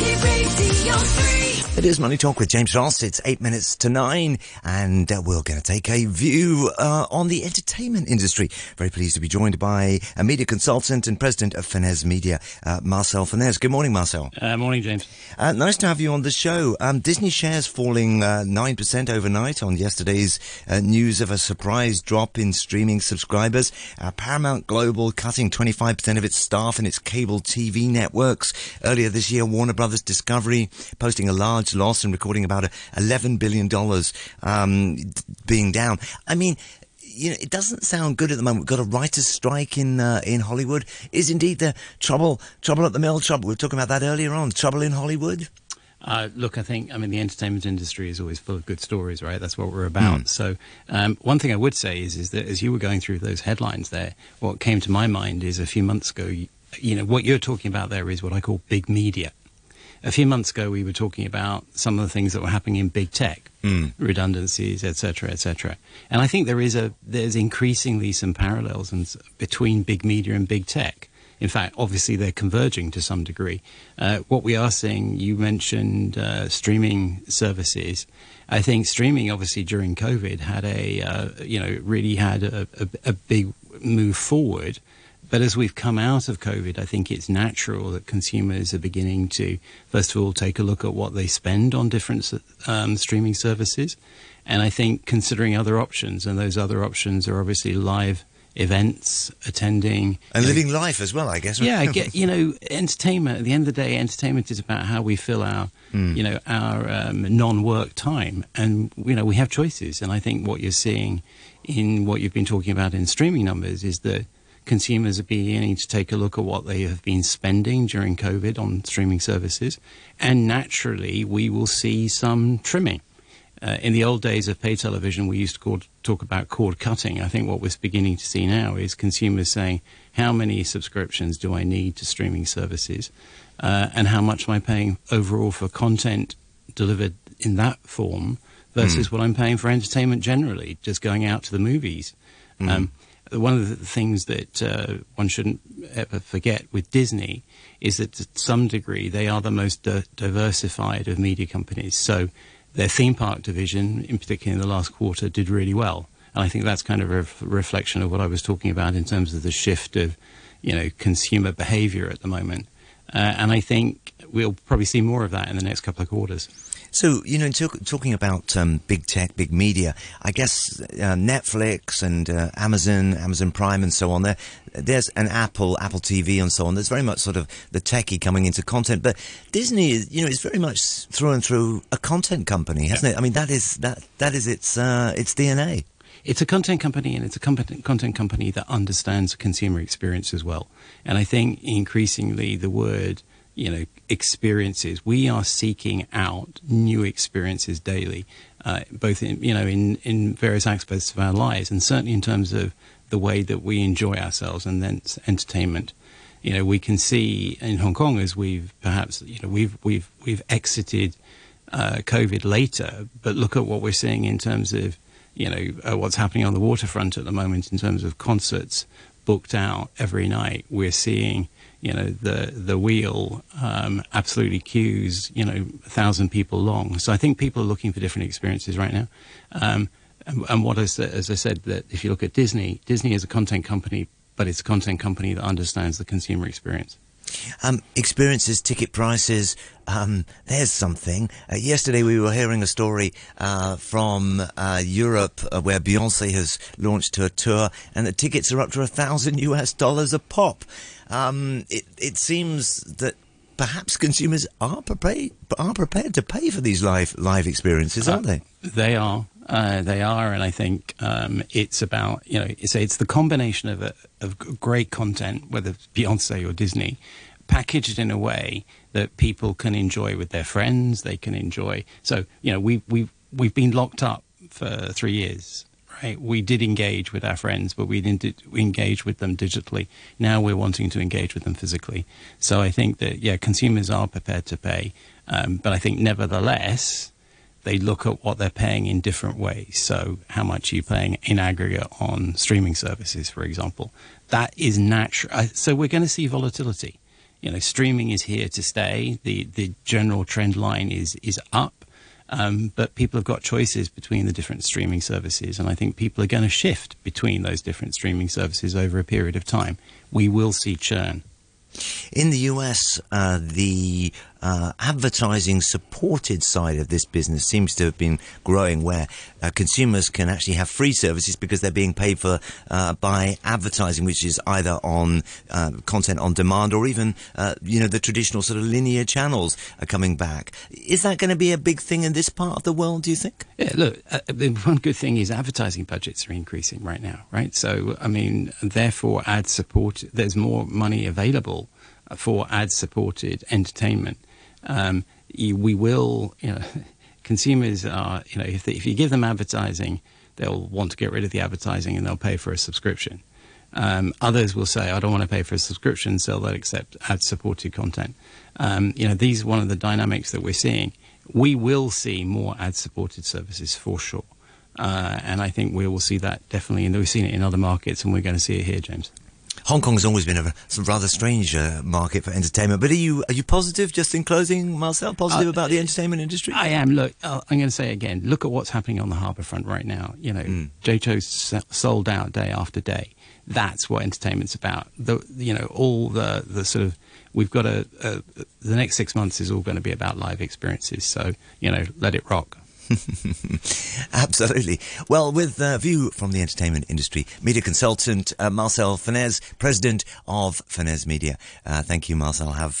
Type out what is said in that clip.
Radio 3. It is Money Talk with James Ross. It's eight minutes to nine, and uh, we're going to take a view uh, on the entertainment industry. Very pleased to be joined by a media consultant and president of Fenez Media, uh, Marcel Fenez. Good morning, Marcel. Uh, morning, James. Uh, nice to have you on the show. Um, Disney shares falling uh, 9% overnight on yesterday's uh, news of a surprise drop in streaming subscribers. Uh, Paramount Global cutting 25% of its staff and its cable TV networks. Earlier this year, Warner Brothers Discovery posting a large loss and recording about a $11 billion um, being down. I mean, you know, it doesn't sound good at the moment. We've got a writers' strike in uh, in Hollywood. Is indeed the trouble trouble at the mill? Trouble. We were talking about that earlier on. Trouble in Hollywood. Uh, look, I think, I mean, the entertainment industry is always full of good stories, right? That's what we're about. Mm. So, um, one thing I would say is, is that as you were going through those headlines there, what came to my mind is a few months ago, you, you know, what you're talking about there is what I call big media. A few months ago, we were talking about some of the things that were happening in big tech, Mm. redundancies, etc., etc. And I think there is a there's increasingly some parallels and between big media and big tech. In fact, obviously they're converging to some degree. Uh, what we are seeing, you mentioned uh, streaming services. I think streaming, obviously during COVID, had a uh, you know really had a, a, a big move forward. But as we've come out of COVID, I think it's natural that consumers are beginning to, first of all, take a look at what they spend on different um, streaming services. And I think considering other options, and those other options are obviously live events, attending. And you know, living life as well, I guess. yeah, I get you know, entertainment. At the end of the day, entertainment is about how we fill our, you know, our um, non-work time, and you know, we have choices. And I think what you're seeing in what you've been talking about in streaming numbers is that consumers are beginning to take a look at what they have been spending during COVID on streaming services, and naturally, we will see some trimming. Uh, in the old days of pay television, we used to call, talk about cord cutting. I think what we're beginning to see now is consumers saying, how many subscriptions do I need to streaming services? Uh, and how much am I paying overall for content delivered in that form versus what I'm paying for entertainment generally, just going out to the movies? Um, one of the things that uh, one shouldn't ever forget with Disney is that to some degree they are the most di- diversified of media companies. So their theme park division, in particular in the last quarter, did really well. And I think that's kind of a ref- reflection of what I was talking about in terms of the shift of, you know, consumer behavior at the moment. Uh, and I think we'll probably see more of that in the next couple of quarters. So, you know, talk, talking about um, big tech, big media, I guess uh, Netflix and uh, Amazon, Amazon Prime and so on, there, there's an Apple, Apple TV and so on. There's very much sort of the techie coming into content. But Disney, is, you know, is very much through and through a content company, hasn't it? I mean, that is, that, that is its, uh, its DNA. It's a content company, and it's a competent content company that understands consumer experience as well. And I think increasingly the word, you know, experiences. We are seeking out new experiences daily, uh, both in you know in in various aspects of our lives, and certainly in terms of the way that we enjoy ourselves and then entertainment. You know, we can see in Hong Kong as we've perhaps you know we've we've we've exited uh, COVID later, but look at what we're seeing in terms of you know uh, what's happening on the waterfront at the moment in terms of concerts booked out every night. We're seeing you know the the wheel um, absolutely queues you know a thousand people long. So I think people are looking for different experiences right now. Um, and, and what is as I said that if you look at Disney, Disney is a content company, but it's a content company that understands the consumer experience. Um, experiences, ticket prices. Um, there's something. Uh, yesterday we were hearing a story uh, from uh, Europe uh, where Beyonce has launched her tour, and the tickets are up to a thousand US dollars a pop. Um, it, it seems that perhaps consumers are prepared are prepared to pay for these live live experiences, aren't they? They are. Uh, they are, and I think um, it's about you know it's it's the combination of a, of great content, whether it's Beyonce or Disney, packaged in a way that people can enjoy with their friends. They can enjoy. So you know we we we've been locked up for three years. Right, we did engage with our friends, but we didn't engage with them digitally. Now we're wanting to engage with them physically. So I think that yeah, consumers are prepared to pay, um, but I think nevertheless they look at what they're paying in different ways. So, how much are you paying in aggregate on streaming services, for example? That is natural. So, we're going to see volatility. you know, streaming is here to stay. The the general trend line is is up. Um, but people have got choices between the different streaming services, and I think people are going to shift between those different streaming services over a period of time. We will see churn. In the US, uh, the uh, advertising supported side of this business seems to have been growing where uh, consumers can actually have free services because they're being paid for uh, by advertising, which is either on uh, content on demand or even, uh, you know, the traditional sort of linear channels are coming back. Is that going to be a big thing in this part of the world, do you think? Yeah, look, uh, one good thing is advertising budgets are increasing right now, right? So, I mean, therefore, ad support, there's more money available for ad supported entertainment um, we will, you know, consumers are, you know, if, they, if you give them advertising, they'll want to get rid of the advertising and they'll pay for a subscription. Um, others will say, I don't want to pay for a subscription, so they'll accept ad supported content. Um, you know, these are one of the dynamics that we're seeing. We will see more ad supported services for sure. Uh, and I think we will see that definitely, and we've seen it in other markets, and we're going to see it here, James. Hong Kong has always been a rather strange uh, market for entertainment. But are you are you positive? Just in closing, Marcel, positive uh, about the entertainment industry? I am. Look, I'm going to say again. Look at what's happening on the harbour front right now. You know, mm. JO's sold out day after day. That's what entertainment's about. The you know all the the sort of we've got a, a the next six months is all going to be about live experiences. So you know, let it rock. Absolutely. Well, with a view from the entertainment industry, media consultant uh, Marcel Fenez, president of Fenez Media. Uh, thank you, Marcel. Have